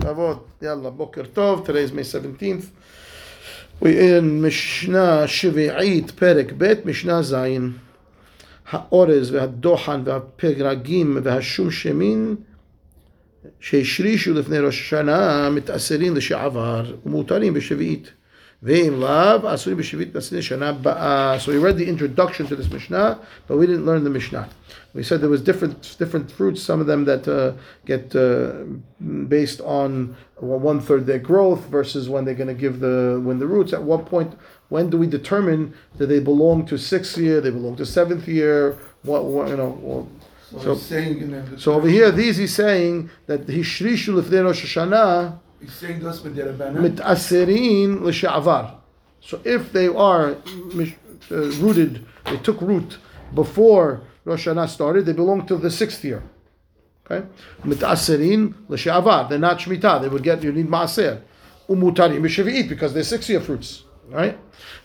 תעבוד, יאללה, בוקר טוב, תראה איזה מי 17th. We in משנה שביעית, פרק ב', משנה ז', האורז והדוחן והפגרגים והשום שמין שהשרישו לפני ראש השנה מתאסרים לשעבר ומותרים בשביעית. Ve'im lav b'shivit shana ba'a. So we read the introduction to this Mishnah, but we didn't learn the Mishnah. We said there was different different fruits, some of them that uh, get uh, based on one third their growth versus when they're going to give the when the roots. At what point? When do we determine that they belong to sixth year? They belong to seventh year. What, what you know? So, so, saying, so over here, these he's saying that hishrishu lifnei Rosh Hashanah he's saying those l'sha'avar. So if they are uh, rooted, they took root before Rosh Hashanah started, they belong to the sixth year. Okay, mitasirin l'sha'avar. They're not shmita. They would get you need maaser. Umutarim b'shavi'it because they're six year fruits. Right?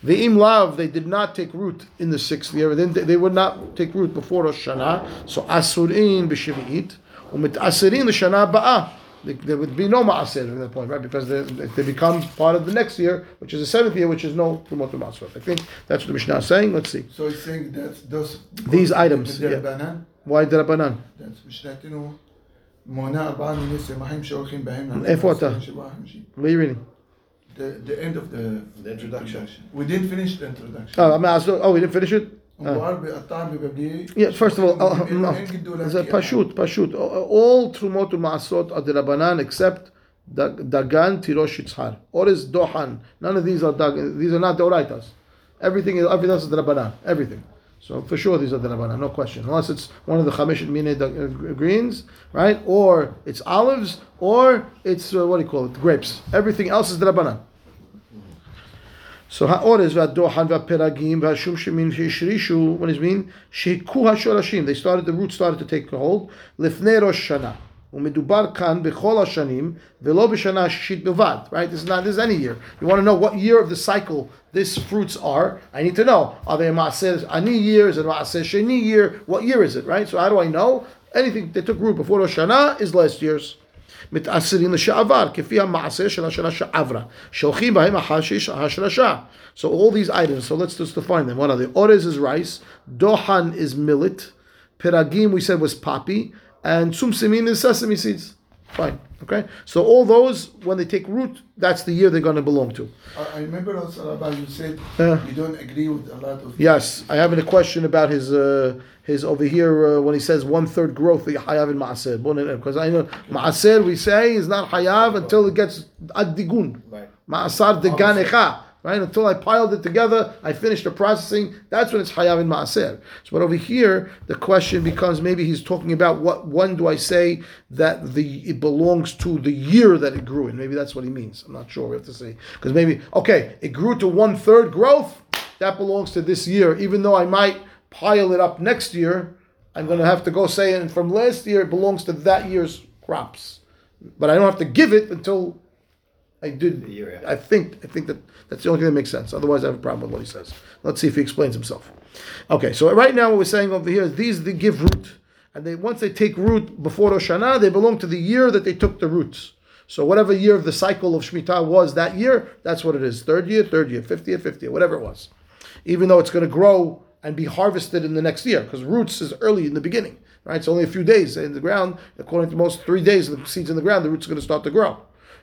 The im lav they did not take root in the sixth year. Then they, would not take root before Rosh Hashanah. So asurin b'shavi'it umitasirin l'shana ba'ah There- There would be no maaser at that point, right? Because they, they become part of the next year, which is the seventh year, which is no trumot maaser. I think that's what the Mishnah is saying. Let's see. So he's saying that those These items, with the yeah. Rabbanan, Why the Rabbanan? that's משנתנו מונה ארבעה מיני צמחים שהולכים בהם. איפה אתה? שבעה חמישים. What are you reading? The, the end of the, The introduction. We didn't finish the introduction. Oh, I'm asked, oh, we didn't finish it? Yeah, first of all, Pashut, Pashut. All Trumot Ma'asot are Dirabanan except Dagan Tirosh Yitzhar. Or is Dohan. None of these are Dagan. These are not Deoraitas. Everything is everything is Dirabanan. Everything. So for sure these are Dirabanan, no question. Unless it's one of the Chamish Mine uh, greens, right? Or it's olives, or it's, uh, what do you call it, grapes. Everything else is Dirabanan. So ha'orez v'adohan v'peragim v'hashum shemin sheishrishu. What does it mean? Shehiku hashorashim. They started. The roots started to take hold. Lifnei Rosh Hashanah. ומדובר כאן בכל השנים ולא בשנה השישית בלבד, right? This is not, this is any year. You want to know what year of the cycle these fruits are. I need to know. Are they Maaser Ani year? Is it Maaser Sheni year? What year is it, right? So how do I know? Anything that took root before Rosh Hashanah is last year's. מתאסרים לשעבר, כפי המעשה של השנה שעברה, שהולכים בהם החשיש השרשה. So all these items, so let's just define them. What are they? Orez is rice, dohan is millet, peragim we said was poppy, and sumsimin is sesame seeds. Fine, okay? So all those, when they take root, that's the year they're going to belong to. I remember also Rabbi, you said Uh. you don't agree with a lot of. Yes, I have a question about his uh, his over here uh, when he says one third growth the hayav in maaser because I know maaser we say is not hayav until it gets ad digun Right. maasar deganecha right? Until I piled it together I finished the processing that's when it's hayav in maaser. So but over here the question becomes maybe he's talking about what when do I say that the it belongs to the year that it grew in? Maybe that's what he means. I'm not sure. We have to say because maybe okay it grew to one third growth that belongs to this year, even though I might pile it up next year, I'm going to have to go say it from last year it belongs to that year's crops. But I don't have to give it until I did. I think I think that that's the only thing that makes sense. Otherwise, I have a problem with what he says. Let's see if he explains himself. Okay, so right now what we're saying over here is these they give root, and they once they take root before Rosh Hashanah, they belong to the year that they took the roots. So whatever year of the cycle of Shemitah was that year, that's what it is. Third year, third year, fifth year, fifth year, whatever it was. Even though it's going to grow and be harvested in the next year, because roots is early in the beginning, right? It's only a few days in the ground. According to most, three days of the seeds in the ground, the roots are going to start to grow.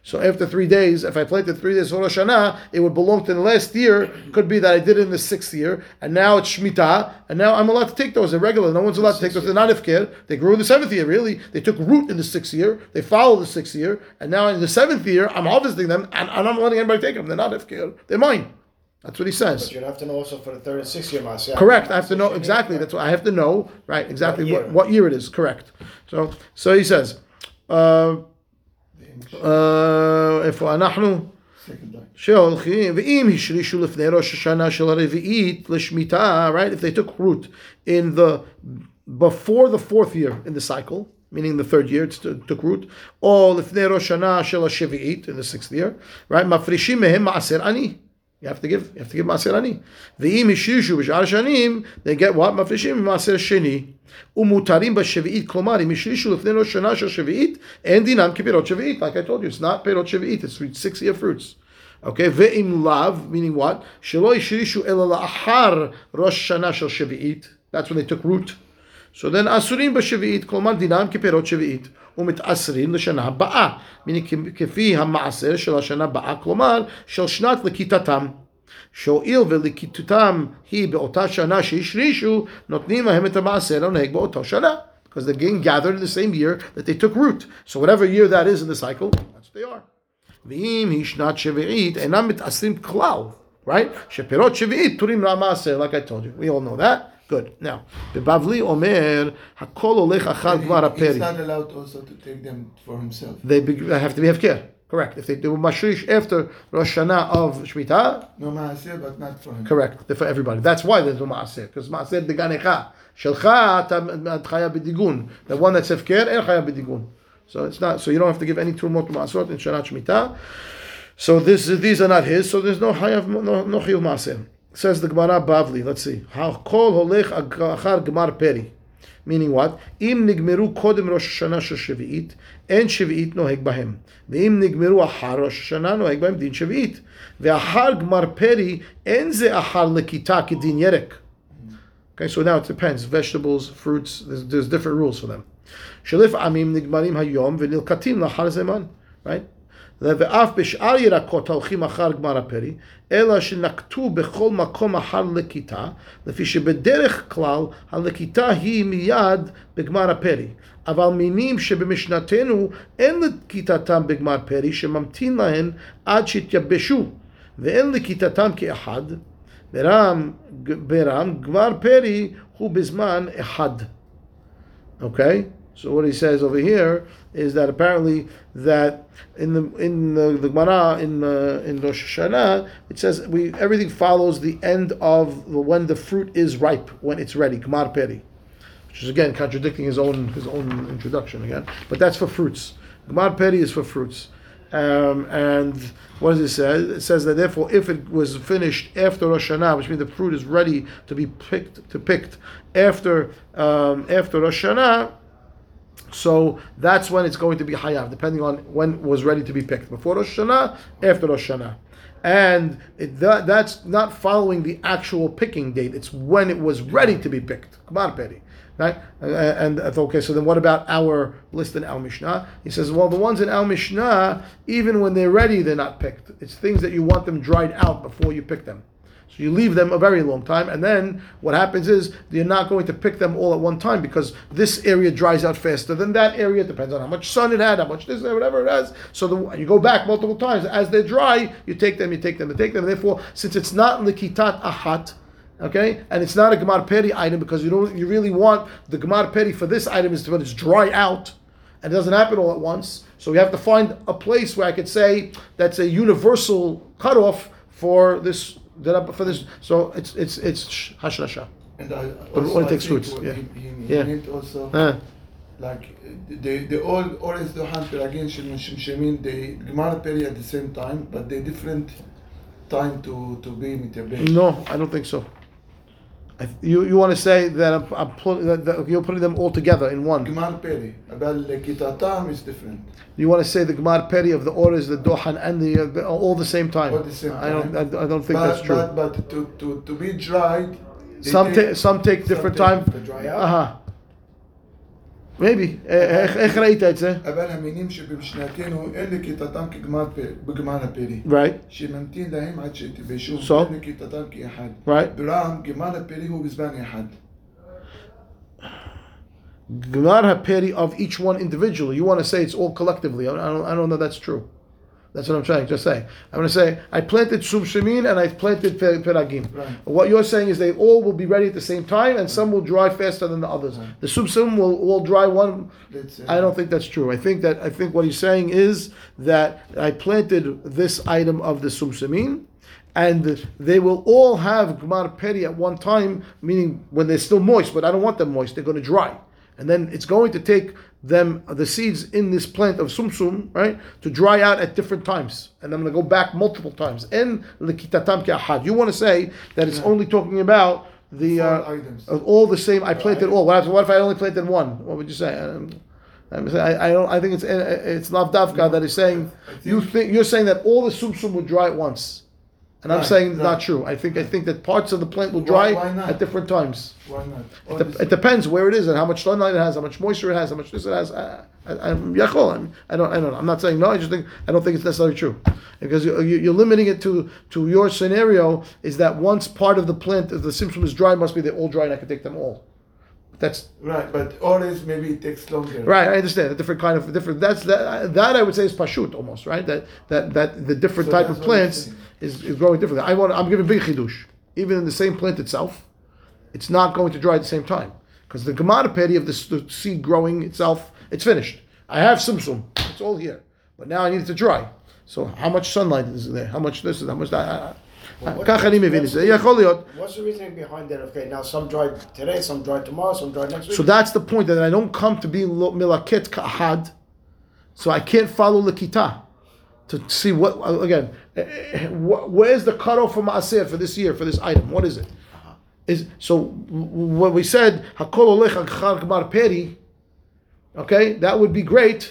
So after three days, if I planted three days Rosh Hashanah, it would belong to the last year. Could be that I did it in the sixth year, and now it's Shemitah, and now I'm allowed to take those. They're regular. No one's allowed to take those. They're not ifkir. They grew in the seventh year, really. They took root in the sixth year. They followed the sixth year, and now in the seventh year, I'm harvesting them, and, I'm not letting anybody take them. They're not ifkir. They're mine. That's what he says. But you'd have to know also for the third and sixth year Maaseh. Correct. I have to know exactly. That's what I have to know. Right. Exactly What what, year? what year it is. Correct. So so he says, uh, איפה אנחנו? Second line. שהולכים, ואם השרישו לפני ראש השנה של הרביעית לשמיטה, right? If they took root in the, before the fourth year in the cycle, meaning the third year it st- took root, or לפני ראש השנה של השביעית in the sixth year, right? מפרישים מהם מעשר עני. You have to give. You have to give maaser ani. Ve'im ishrishu b'shar shanim. They get what mafrishim maaser sheni. Umutarim b'shevi'it. Klomar im ishrishu lefnei rosh shana shel shevi'it. En dinam kipirot shevi'it. Like I told you, it's not pirot shevi'it. It's six year fruits. Okay, ve'im lav, meaning what? Shelo ishrishu ela la'achar rosh shana shel shevi'it. That's when they took root. So then אסורים בשביעית, כלומר דינם כפירות שביעית, ומתאסרים לשנה הבאה, meaning כפי המעשר של השנה הבאה, כלומר של שנת לכיתתם. שהואיל ולכיתתם היא באותה שנה שהשרישו, נותנים להם את המעשר הנוהג באותה שנה. Because they're getting gathered in the same year that they took root. So whatever year that is in the cycle, that's what they are. ואם היא שנת שביעית, אינם מתאסרים כלל, right? שפירות שביעית תורים למעשר, like I told you. We all know that. Good. Now, the Bavli Omer, Hakol Olech Achad Gmar Aperi. He's not allowed also to take them for himself. They, have to be have care. Correct. If they do mashrish after Rosh Hashanah of Shemitah. No Maaser, but not for him. Correct. They're for everybody. That's why there's no Maaser Because ma'asir deganecha. Shelcha at chaya b'digun. The one that's hefker, el chaya b'digun. So it's not, so you don't have to give any trumot ma'asot in Shana Shemitah. So this, these are not his, so there's no chayav, no, no chayav Maaser Says the Gemara Bavli. Let's see. Kol holech achar gemar peri. Meaning what? אם נגמרו קודם ראש השנה של שביעית, אין שביעית נוהג בהם. ואם נגמרו אחר ראש השנה, נוהג בהם דין שביעית. ואחר גמר פרי, אין זה אחר לכיתה כדין ירק. Okay, so now it depends. Vegetables, fruits, there's, there's different rules for them. שלפעמים נגמרים היום ונלקטים לאחר זמן, right? ואף בשאר ירקות הולכים אחר גמר הפרי, אלא שנקטו בכל מקום אחר לכיתה, לפי שבדרך כלל הלכיתה היא מיד בגמר הפרי. אבל מינים שבמשנתנו אין לכיתתם בגמר פרי, שממתין להן עד שיתייבשו, ואין לכיתתם כאחד, ברם, ברם גמר פרי הוא בזמן אחד. Okay, so what he says over here is that apparently that in the in the, the Gemara in uh, in Rosh Hashanah it says we everything follows the end of the, when the fruit is ripe when it's ready Gmar Peri, which is again contradicting his own his own introduction again. But that's for fruits. Gmar Peri is for fruits. Um, and what does it say? It says that therefore, if it was finished after Rosh Hashanah, which means the fruit is ready to be picked, to picked after um, after Rosh Hashanah, so that's when it's going to be hayav, depending on when was ready to be picked. Before Rosh Hashanah, after Rosh Hashanah. And it, that, that's not following the actual picking date. It's when it was ready to be picked. Right? Uh, And, and okay, so then what about our list in Al Mishnah? He says, well, the ones in Al Mishnah, even when they're ready, they're not picked. It's things that you want them dried out before you pick them. So you leave them a very long time, and then what happens is you're not going to pick them all at one time because this area dries out faster than that area. It depends on how much sun it had, how much this, whatever it has. So the, you go back multiple times. As they dry, you take them, you take them, you take them. Therefore, since it's not likitat ahat, okay, and it's not a gemar peri item because you don't, you really want the gemar peri for this item is when it's dry out and it doesn't happen all at once. So we have to find a place where I could say that's a universal cutoff for this. There are for this, so it's it's it's hashrasha. And I But also when it takes what yeah. He, he, Yeah. also Uh, like the the all orange dohan peragin shemshemin they gmar peri at the same time, but they different time to to be mitabesh. no, I don't think so. I, you you want to say that I'm, I'm putting that, that you're putting them all together in one? Gmar peri, lekitatam is different. You want to say the Gemar Peri of the orders, the Dohan, and the uh, all the same time? All the same I don't. I, I don't think but, that's true. But, but to, to, to be dried, some take- ta- some take different some time. take- to dry out. Uh huh maybe. איך ראית את זה? אבל המינים שבמשנתנו, אין נקיטתם בגמר הפרי. Right. שממתין להם עד שתביישו, אין נקיטתם כאחד. Right. ברעם, גמר הפרי הוא בזמן אחד. Gmar HaPeri of each one individually. You want to say it's all collectively. I don't, I don't know that's true. That's what I'm trying to say. I'm going to say, I planted Sum Shemin and I planted Peragim. Right. What you're saying is they all will be ready at the same time and some will dry faster than the others. The Sum Shemin will all dry one. I don't think that's true. I think that I think what he's saying is that I planted this item of the Sum Shemin and they will all have Gmar Peri at one time, meaning when they're still moist, but I don't want them moist, they're going to dry. And then it's going to take them the seeds in this plant of sumsum, right, to dry out at different times, and I'm going to go back multiple times. And lekitatam ke'ahad. You want to say that it's only talking about the uh, all the same. I planted all. What if, what if I only planted one? What would you say? Um, I, I don't. I think it's it's lavdavka that is saying think- you think you're saying that all the sumsum would dry at once, and I'm saying right. not true. I think I think that parts of the plant will dry why not? at different times. Why not? It, de- it depends where it is and how much sunlight it has, how much moisture it has, how much this it has. I, I, I'm yachol. I'm, I don't. I don't. know. I'm not saying no. I just think I don't think it's necessarily true because you, you, you're limiting it to to your scenario. Is that once part of the plant, if the symptom is dry, must be they're all dry and I can take them all. That's Right, but orange maybe it takes longer. right. I understand a different kind of different. That's that. That I would say is pashut almost right. That that that the different So type of plants is, is growing differently. I want. I'm giving big chidush. Even in the same plant itself, it's not going to dry at the same time because the gemara peri of the, the seed growing itself, it's finished. I have sumsum. It's all here, but now I need it to dry. So how much sunlight is there? How much this is? How much that? I- I- What- ככה אני מבין את what's זה. the- יכול להיות. What's the reasoning behind that? Okay, now some dry today, some dry tomorrow, some dry next week. So that's the point that I don't come to be lo- milaket ka'ahad, so I can't follow lekita to see what again. eh, eh, wh- Where's the cutoff for maaser for this year for this item? What is it? Is so w- what we said hakol olech achar gmar peri. Okay, that would be great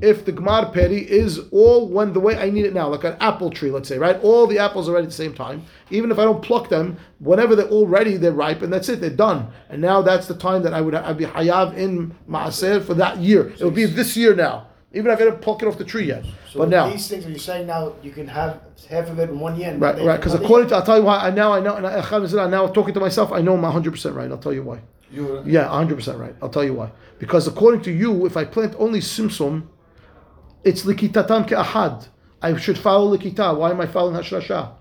if the gmar peri is all when the way I need it now, like an apple tree, let's say, right? All the apples are ready at the same time. Even if I don't pluck them, whenever they're all ready, they're ripe, and that's it, they're done. And now that's the time that I would I'd be hayav in maaser for that year. It would be this year now, even if I didn't pluck it off the tree yet. So but now, these things are you saying now you can have half of it in one year. and Right, right. Because according to, I'll tell you why. I now I know. And I, now talking to myself. I know I'm 100 percent right. I'll tell you why. You uh, Yeah, 100 percent right. I'll tell you why. Because according to you, if I plant only simsum, it's likitatam ke'ahad. I should follow likita. Why am I following hashrasha?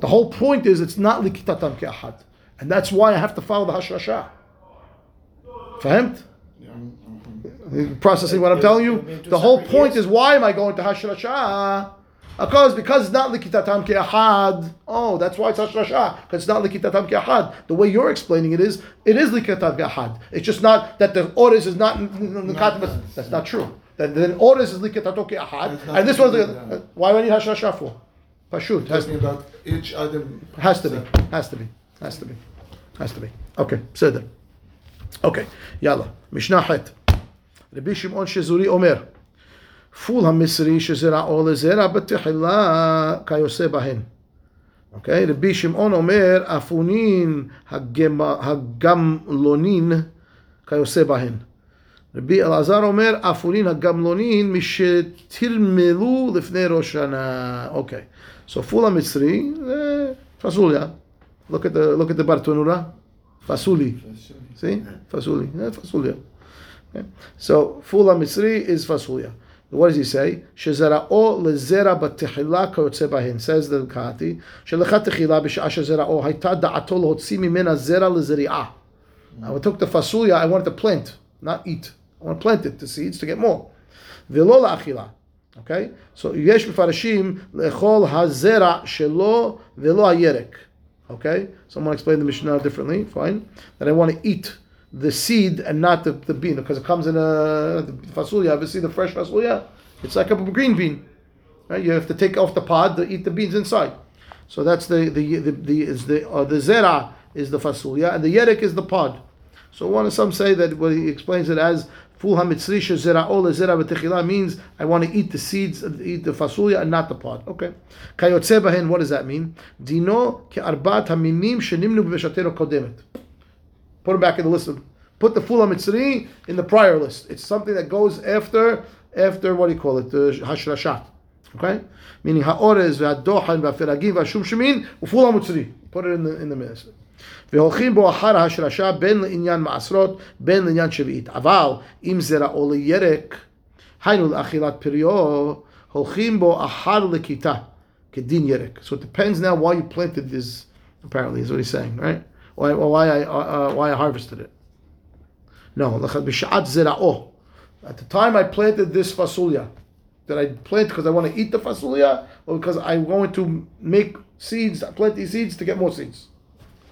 The whole point is it's not likitatam ke'ahad, and that's why I have to follow the hashrasha. Fahimt? Processing what I'm telling you. The whole point is why am I going to Hashrasha? Because because it's not likitatam ke'ahad. Oh, that's why it's Hashrasha. Because it's not likitatam ke'ahad. The way you're explaining it is, it is likitatam ke'ahad. It's just not that the orders is not nikat. not. That's not true. Then then orders is likitatam ke'ahad, It's not and this one's likitatam. like, why do I need Hashrasha for? Pashut. Has, talking about each item. has to be. Has to be. Has to be. Has to be. Okay. בסדר. אוקיי, יאללה, משנה ח' רבי שמעון שזורי אומר, full hamisrin shezera ol zera betehila kayose bahen. Okay, the bishim on omer afunin hagamlonin kayose bahen. Rabbi Elazar Omer, Afurin HaGamlonin, Mishetirmelu Lifnei Rosh Okay. So, Fula Mitzri, eh, Fasulia. Ah. Look at the, look at the Bartenura. Fasuli. See? Fasuli. Eh, fasulia. Ah. Okay. So, Fula Mitzri is Fasulia. Ah. What does he say? Shezera'o lezera batechila kotze bahin, says the Kehati. Shelecha techila b'sha'a shezera'o haita da'ato lohotzi mimena zera now I took the fasulia, I wanted to plant, not eat. I want to plant it, the seeds, to get more. V'lo la'achila. Okay? So yesh b'farashim le'chol hazera shelo v'lo hayerek. Okay? Someone explained the Mishnah differently, fine. That I want to eat the seed and not the, the bean because it comes in a the fasulia. See the fresh fasulia? It's like a green bean. Right? You have to take off the pod to eat the beans inside. So that's the the the, the is the uh, the zera is the fasulia and the yerek is the pod. So one of some say that what he explains it as full hamitzri zera ol zera b'techila means I want to eat the seeds, eat the fasulia and not the pod. Okay. Kayotze bahen, what does that mean? Dino ke'arbat haminim shenimnu b'beshatenu kodemet. Put them back in the list. Of, put the full hamitzri in the prior list. It's something that goes after after what do you call it? The hashrashat. Okay? Meaning ha'orez v'hadohan v'aferagim v'ashum shemin u'ful hamitzri. Put it in the in the midst. והולכים בו אחר ההשרשה בין לעניין מעשרות בין לעניין שביעית. אבל אם זרעו לירק, היינו לאכילת פריו, הולכים בו אחר לכיתה, כדין ירק. So it depends now why you planted this, apparently, is what he's saying, right? why, why I uh, uh, why I harvested it. No, at the time I planted this fasulia, that I plant because I want to eat the fasulia, or because I'm going to make seeds, plant these seeds to get more seeds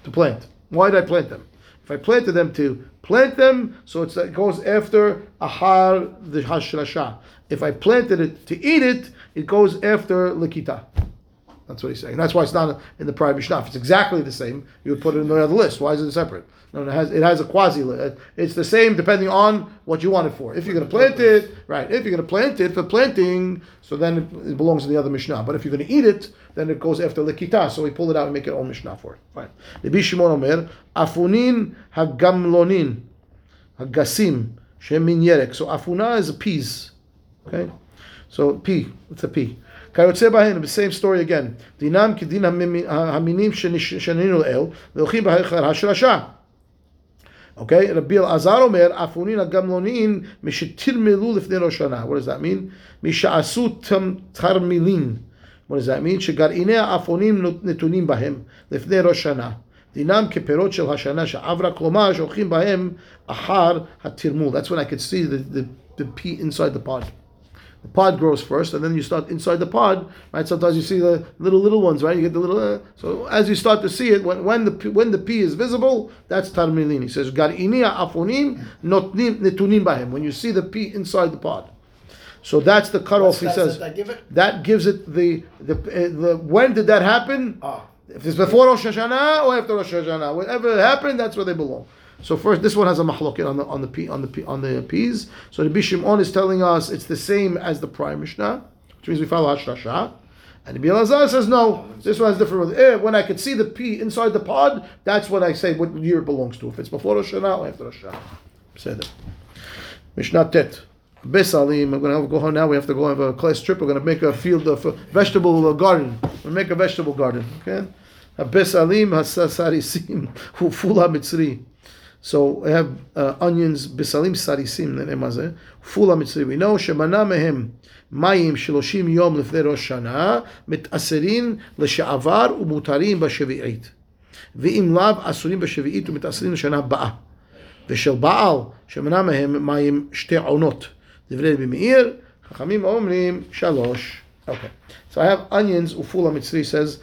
to plant. Why did I plant them? If I planted them to plant them, so it goes after ahar the hashrasha. If I planted it to eat it, it goes after likita. That's what he's saying. That's why it's not in the prior Mishnah. If it's exactly the same, you would put it in the other list. Why is it separate? No, it has it has a quasi. li- uh, It's the same depending on what you want it for. If you're going to plant it, right? If you're going to plant it for planting, so then it, belongs to the other Mishnah. But if you're going to eat it, then it goes after likita. So we pull it out and make it own Mishnah for it. Fine. Rabbi Shimon Omer, afunin hagamlonin, hagasim shemin yerek. So afuna is a peas. Okay, so pea. It's a pea. כיוצא בהן, the same story again. דינם כדין המימי- המינים שנש- שנינו לאל, והולכים בהיכל השרשה. אוקיי? רבי אלעזר אומר, אפונין הגמלונין משתרמלו לפני ראש שנה. What does that mean? משעשו תם- תרמילין. What does that mean? שגרעיני האפונים נתונים בהם לפני ראש שנה. דינם כפירות של השנה שעברה, כלומר שהולכים בהם אחר התרמול. That's when I could see the, the, the pea inside the pod. The pod grows first, and then you start inside the pod, right? Sometimes you see the little little ones, right? You get the little. Uh, so as you start to see it, when, when the when the pea is visible, that's tarmilin. He says garinia afonim notnim netunim bahem. When you see the pea inside the pod, so that's the cutoff. He says it, give it. that gives it the the, uh, the when did that happen? Ah. If it's before Rosh Hashanah or after Rosh Hashanah, whatever happened, that's where they belong. So first, this one has a mahloket on the on the on the on the peas. So the Bishimon is telling us it's the same as the prior Mishnah, which means we follow Hashrasha. And the Bielazar says no. This one is different. Eh, When I could see the pea inside the pod, that's when I say what year it belongs to. If it's before Rosh Hashanah or after Rosh Hashanah. Said it. Mishnah Tet. Besalim, going to go home now. We have to go have a class trip. We're going to make a field of uh, vegetable uh, garden. We'll make a vegetable garden. Okay? Besalim hasasarisim hufula mitzri. So we have uh, onions, besalim sarisim, the name of it. Fula mitzri. We know shemana mehem mayim shloshim yom lefnei rosh shana mitaserin l'sha'avar umutarim b'shevi'it. ואם לאו אסורים בשביעית ומתאסרים לשנה הבאה. ושל בעל שמנה מהם מים שתי עונות. דברי רבי מאיר, חכמים אומרים שלוש. Okay. So I have onions, ufula mitzri says,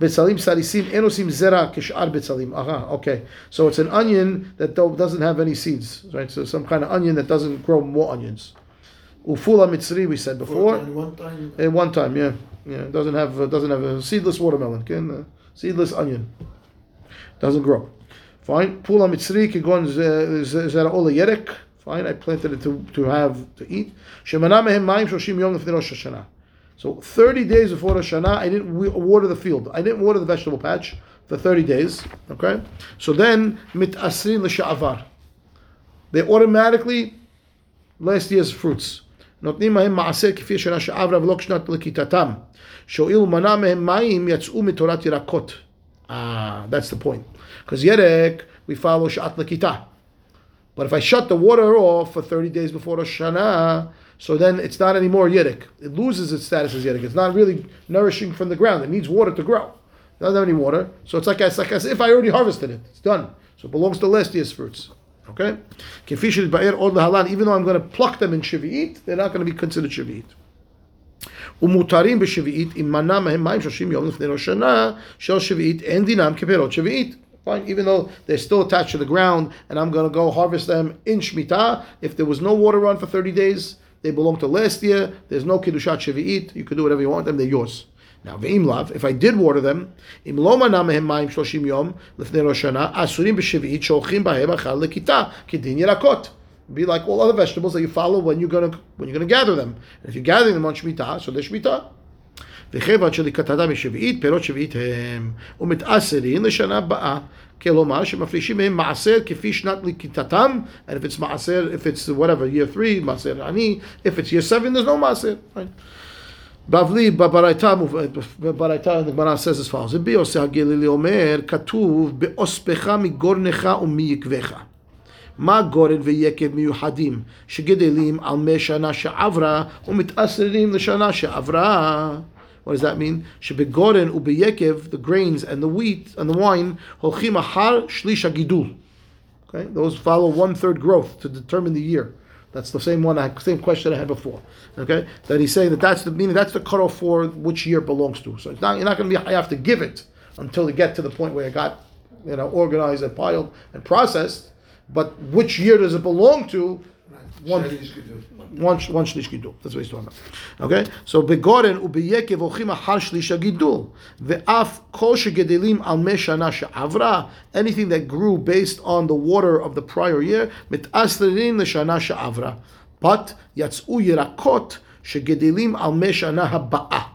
Betzalim sarisim enosim zera kishar betzalim. Aha, okay. So it's an onion that doesn't have any seeds, right? So some kind of onion that doesn't grow more onions. Ufula mitzri we said before. In one time. Eh, one time, yeah, yeah. Doesn't have uh, doesn't have a seedless watermelon. Can okay? uh, seedless onion doesn't grow. Fine. Pula mitzri kigon zera ola yerek. Fine. I planted it to to have to eat. Shemana mehem ma'im shoshim yom lefnei Rosh Hashanah. So thirty days before Rosh Hashanah, I didn't wa- water the field. I didn't water the vegetable patch for thirty days. Okay. So then mit asrin l'sha'avar. They automatically last year's fruits. נותנים מהם מעשר כפי שנה שעברה ולא כשנת לכיתתם. שהואיל ומנע מהם מים יצאו מתורת ירקות. Ah, that's the point. Because Yerek, we follow Sha'at Lakita. But if I shut the water off for 30 days before Rosh Hashanah, so then it's not anymore Yerek. It loses its status as Yerek. It's not really nourishing from the ground. It needs water to grow. It doesn't have any water. So it's like, it's like as if I already harvested it. It's done. So it belongs to last year's fruits. Okay? כפי שהתבאר עוד להלן, even though I'm going to pluck them in שביעית, they're not going to be considered שביעית. ומותרים בשביעית, אם מנע מהם מים 30 יום לפני ראש שנה של שביעית, אין דינם כפירות שביעית. Fine, even though they're still attached to the ground, and I'm going to go harvest them in Shemitah, if there was no water run for 30 days, they belong to last year, there's no Kiddushat Shevi'it, you could do whatever you want them, they're yours. Now, ve'im lav, if I did water them, im lo mana mehem mayim shloshim yom lefnei Rosh Hashanah, asurim b'shevi'it sholchim bahem achal lekita, kidin yerakot. Be like all other vegetables that you follow when you're gonna when you're gonna gather them. And if you're gathering them on Shemitah, so they're Shemitah. וכיוון שלקטתם משביעית, פירות שביעית הם, ומתעשרים לשנה הבאה. כלומר, שמפרישים מהם מעשר כפי שנת לקיטתם, and if it's מעשר, if it's whatever, year 3, מעשר עני, if it's year 7, there's no מעשר. Right? בבלי, בברייתא, בברייתא, הגמרא says as follows, רבי יוסי הגלילי אומר, כתוב, באוספך מגורנך ומיקבך. מה גורן ויקב מיוחדים שגדלים על מי שנה שעברה ומתאסרים לשנה שעברה? What does that mean? Shebegoren ubeyekev, the grains and the wheat and the wine, holchim ahar shlisha gidul. Okay, those follow one third growth to determine the year. That's the same one, I, same question I had before. Okay, that he's saying that that's the meaning, that's the cutoff for which year it belongs to. So it's not, you're not going to be, I have to give it until you get to the point where it got, you know, organized and piled and processed. But which year does it belong to? One one, one shlish gidul. That's what he's talking about. Okay, so begoren ubiyekev ochim achar shlish gidul ve'af kol shegedelim al me shana she'avra. Anything that grew based on the water of the prior year mitaslerin l'shana she'avra. But yatzu yirakot shegedelim al me shana haba'ah.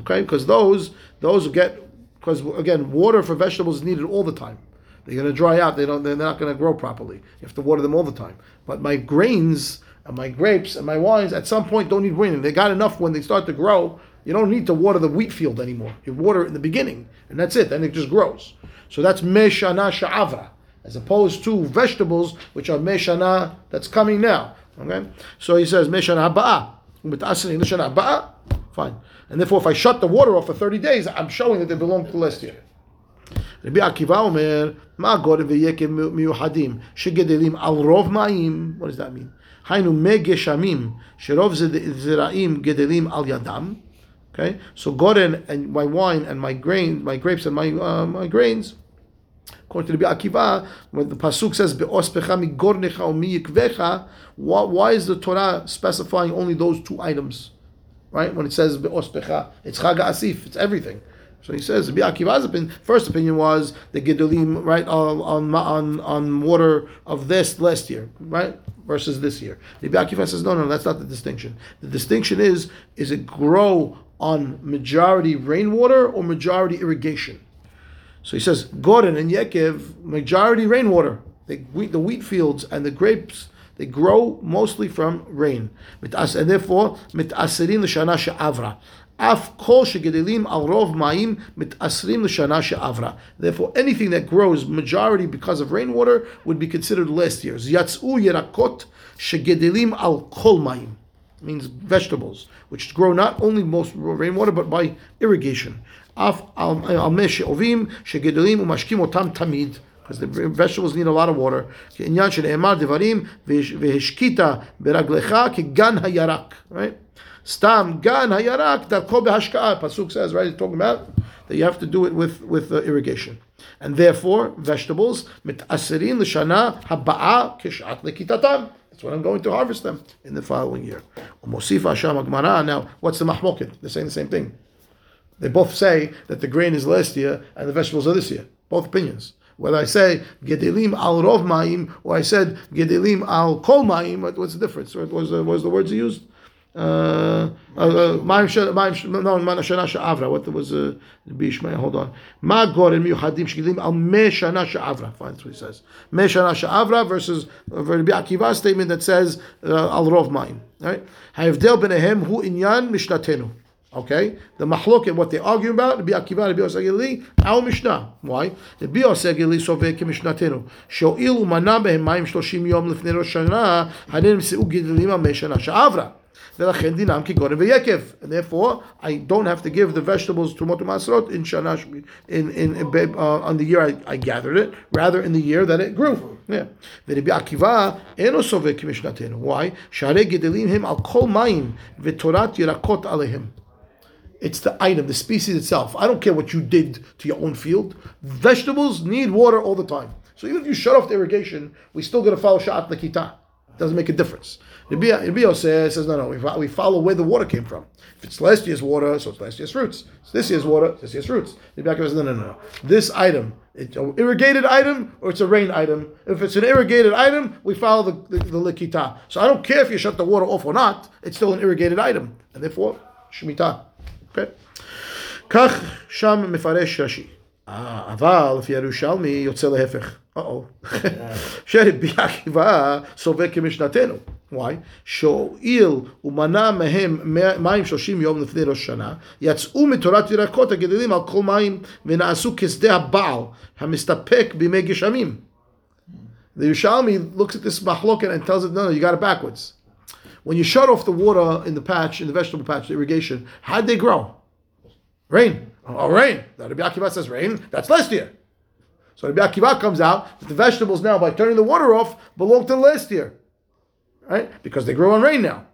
Okay, because those those get because again water for vegetables is needed all the time. They're going to dry out. They don't. They're not going to grow properly. You have to water them all the time. But my grains and my grapes and my wines at some point don't need rain. They got enough when they start to grow. You don't need to water the wheat field anymore. You water it in the beginning, and that's it. Then it just grows. So that's meshana sha'avra, as opposed to vegetables which are meshana that's coming now. Okay. So he says meshana ba'a. Ba'a. Fine. And therefore, if I shut the water off for 30 days, I'm showing that they belong to last year. רבי עקיבא אומר, מה הגורם ויקב מיוחדים שגדלים על רוב מים? What does that mean? Hainu megeshamim, sherov ziraim gedelim al yadam. Okay, so goren and my wine and my grain, my grapes and my uh, my grains. According to the Akiva, when the pasuk says be'os gornecha why, why is the Torah specifying only those two items? Right when it says it's chag asif, it's everything. So he says Akiva's opinion. First opinion was the gedolim right on, on on water of this last year, right? Versus this year. The Akiva says no, no, that's not the distinction. The distinction is is it grow on majority rainwater or majority irrigation? So he says Gordon and Yekiv majority rainwater. The wheat, the wheat fields and the grapes they grow mostly from rain. And therefore, mit the Shana she'avra. Therefore, anything that grows majority because of rainwater would be considered last year's. Yatzu yerakot shegedelim al kol ma'im means vegetables, which grow not only most rainwater but by irrigation. Af al ovim shegedelim umashkim tamid. Because the vegetables need a lot of water. Right? Stam gan hayarak darko behashka'a. Pasuk says, right, He's talking about that you have to do it with, with uh, irrigation. And therefore, vegetables, mit mit'asirin l'shana haba'a kishat lekitatam. That's when I'm going to harvest them in the following year. Now, what's the mahmoket? They're saying the same thing. They both say that the grain is last year and the vegetables are this year. Both opinions. Whether I say gedelim al rov ma'im or I said gedelim al kol ma'im, what's the difference? What was the, was the words he used? uh, uh, my no, Shana Sha'avra. What was uh, Bishmaya? Hold on. Ma Gorin Miyuchadim Shkilim Al Me Shana Sha'avra. Fine, that's what he says. Me Shana Sha'avra versus Rabbi Akiva's statement that says Al Rov Ma'im. Right? Hayavdel Benehem Hu Inyan mishnatenu. Okay, the mahlok and what they arguing about, Rabbi Akiva, Rabbi Osegili, our Mishnah. Why? Rabbi so sovek Mishnatenu. Sho'ilu manam behem mayim shloshim yom lifnei rosh hanir mse'u gidilim ha'meshana sha'avra. ולכן דינם כגורם ויקב. And therefore, I don't have to give the vegetables to Motu Masrot in Shana, in, in, in uh, on the year I, I gathered it, rather in the year that it grew. Yeah. ורבי עקיבא אינו סובק כמשנתנו. Why? שהרי גידלים הם על כל מים ותורת ירקות עליהם. It's the item, the species itself. I don't care what you did to your own field. Vegetables need water all the time. So even if you shut off the irrigation, we still got to follow Sha'at Lakita. Doesn't make a difference. Rabbi Rabbi Yosef says, no, no, we fo- we follow where the water came from. If it's last year's water, so it's last year's fruits. It's this year's water, it's this year's fruits. Rabbi Akiva says, no, no, no, no. This item, it's an irrigated item or it's a rain item. If it's an irrigated item, we follow the, the, the Likita. So I don't care if you shut the water off or not, it's still an irrigated item. And therefore, Shemitah. Okay? כך שם מפרש רש"י. אה, אבל לפי ירושלמי יוצא להפך. או שרבי עקיבא סובר כמשנתנו. וואי? שהואיל ומנע מהם מים שלושים יום לפני ראש השנה, יצאו מתורת ירקות הגדלים על כל מים ונעשו כשדה הבעל המסתפק בימי גשמים. The Yerushalmi looks at this mahloket and tells it, no, no, you got it backwards. When you shut off the water in the patch, in the vegetable patch, the irrigation, how'd they grow? Rain. Oh, rain. Now Rabbi Akiva says rain. That's last year. So Rabbi Akiva comes out that the vegetables now, by turning the water off, belong to last year. Right? Because they grow on rain now.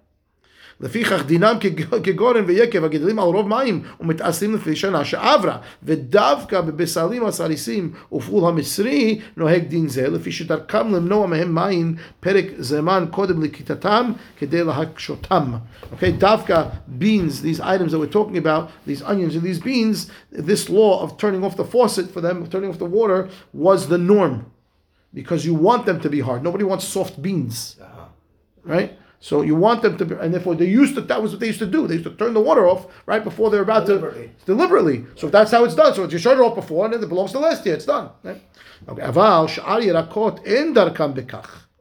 לפיכך דינם כג- כגורן ויקב הגדלים על רוב מים ומתעשים לפי שנה שעברה ודווקא בבשרים הסריסים ופעול המצרי נוהג דין זה לפי שדרכם למנוע מהם מים פרק זמן קודם לכיתתם כדי להקשותם. Okay, דווקא beans, these items that we're talking about, these onions and these beans, this law of turning off the faucet for them, turning off the water, was the norm because you want them to be hard. Nobody wants soft beans, right? So you want them to, be, and therefore they used to. That was what they used to do. They used to turn the water off right before they're about deliberately. to deliberately. So that's how it's done. So you shut it off before, and then it belongs to last year. It's done. Right? Okay.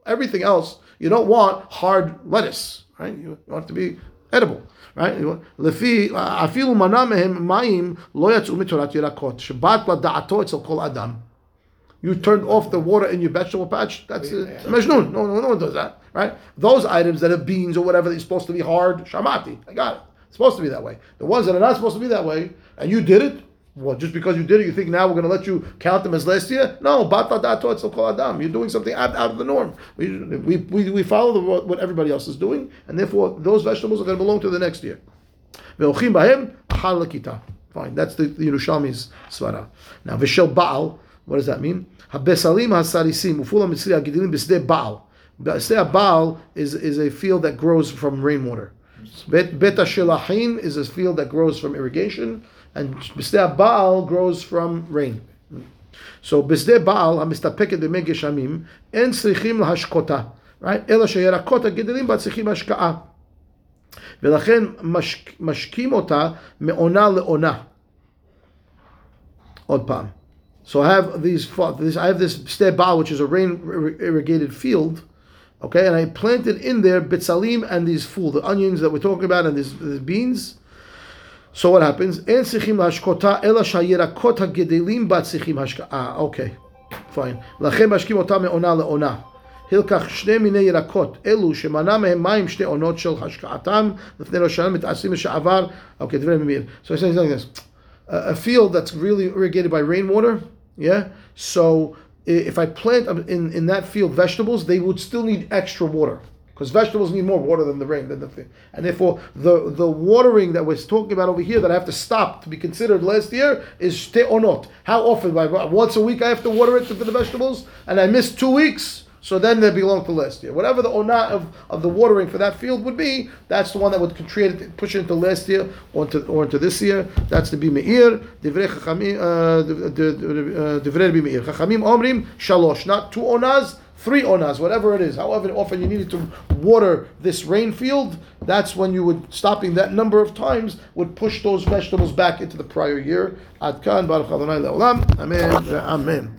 Everything else you don't want hard lettuce. Right? You want to be edible. Right? Lefi afilu manamehim ma'im lo yatzu mitorat yirakot. Shabbat adam you turned off the water in your vegetable patch. That's uh, yeah. Majnun. No, no, no one does that, right? Those items that are beans or whatever that's supposed to be hard, shamati. I got it. It's supposed to be that way. The ones that are not supposed to be that way, and you did it. Well, just because you did it, you think now we're going to let you count them as last year? No, bata dato etzal adam. You're doing something out, out of the norm. We, we, we, we follow the, what everybody else is doing, and therefore those vegetables are going to belong to the next year. Fine, that's the, the Yerushalmi's svara. Now, vishel baal. what does that mean? הבשרים הסריסים ופול המצרי הגידולים בשדה בעל. בשדה בעל is, is a field that grows from rainwater. Bet, bet השלחים is a field that grows from irrigation, and בשדה בעל grows from rain. So בשדה בעל המסתפקת במי גשמים, אין צריכים להשקותה, right? אלא שירקות הגידולים בה צריכים השקעה. ולכן משק, משקים אותה מעונה לעונה. עוד פעם. So I have these, fa- this, I have this sde baal, which is a rain irrigated field, okay, and I planted in there bitzalim and these fool, the onions that we're talking about, and these, these beans. So what happens? אין צריכים להשקותה אלא שהירקות הגדלים בה צריכים השקעה. אה, אוקיי, פיין. לכן משקים אותה מעונה לעונה. הלקח שני מיני ירקות, אלו שמנע מהם מים שתי עונות של השקעתם, לפני ראש השנה מתעשים לשעבר. אוקיי, דברי ממיר. So it says like this. A, a field that's really irrigated by rainwater, yeah? So if I plant um, in, in that field vegetables, they would still need extra water. Because vegetables need more water than the rain, than the thing. And therefore, the, the watering that we're talking about over here that I have to stop to be considered last year is or not. How often? Once a week I have to water it for the vegetables, and I miss two weeks, so then they belong to last year. Whatever the onat of, of the watering for that field would be, that's the one that would create push it into last year or into, or into this year. That's the bimeir. Divrei chachamim, uh, uh. Chachamim omrim shalosh, not two onas, three onas, whatever it is. However often you needed to water this rain field, that's when you would stopping that number of times would push those vegetables back into the prior year. Ad kan baruch Adonai leolam. Amen. Amen.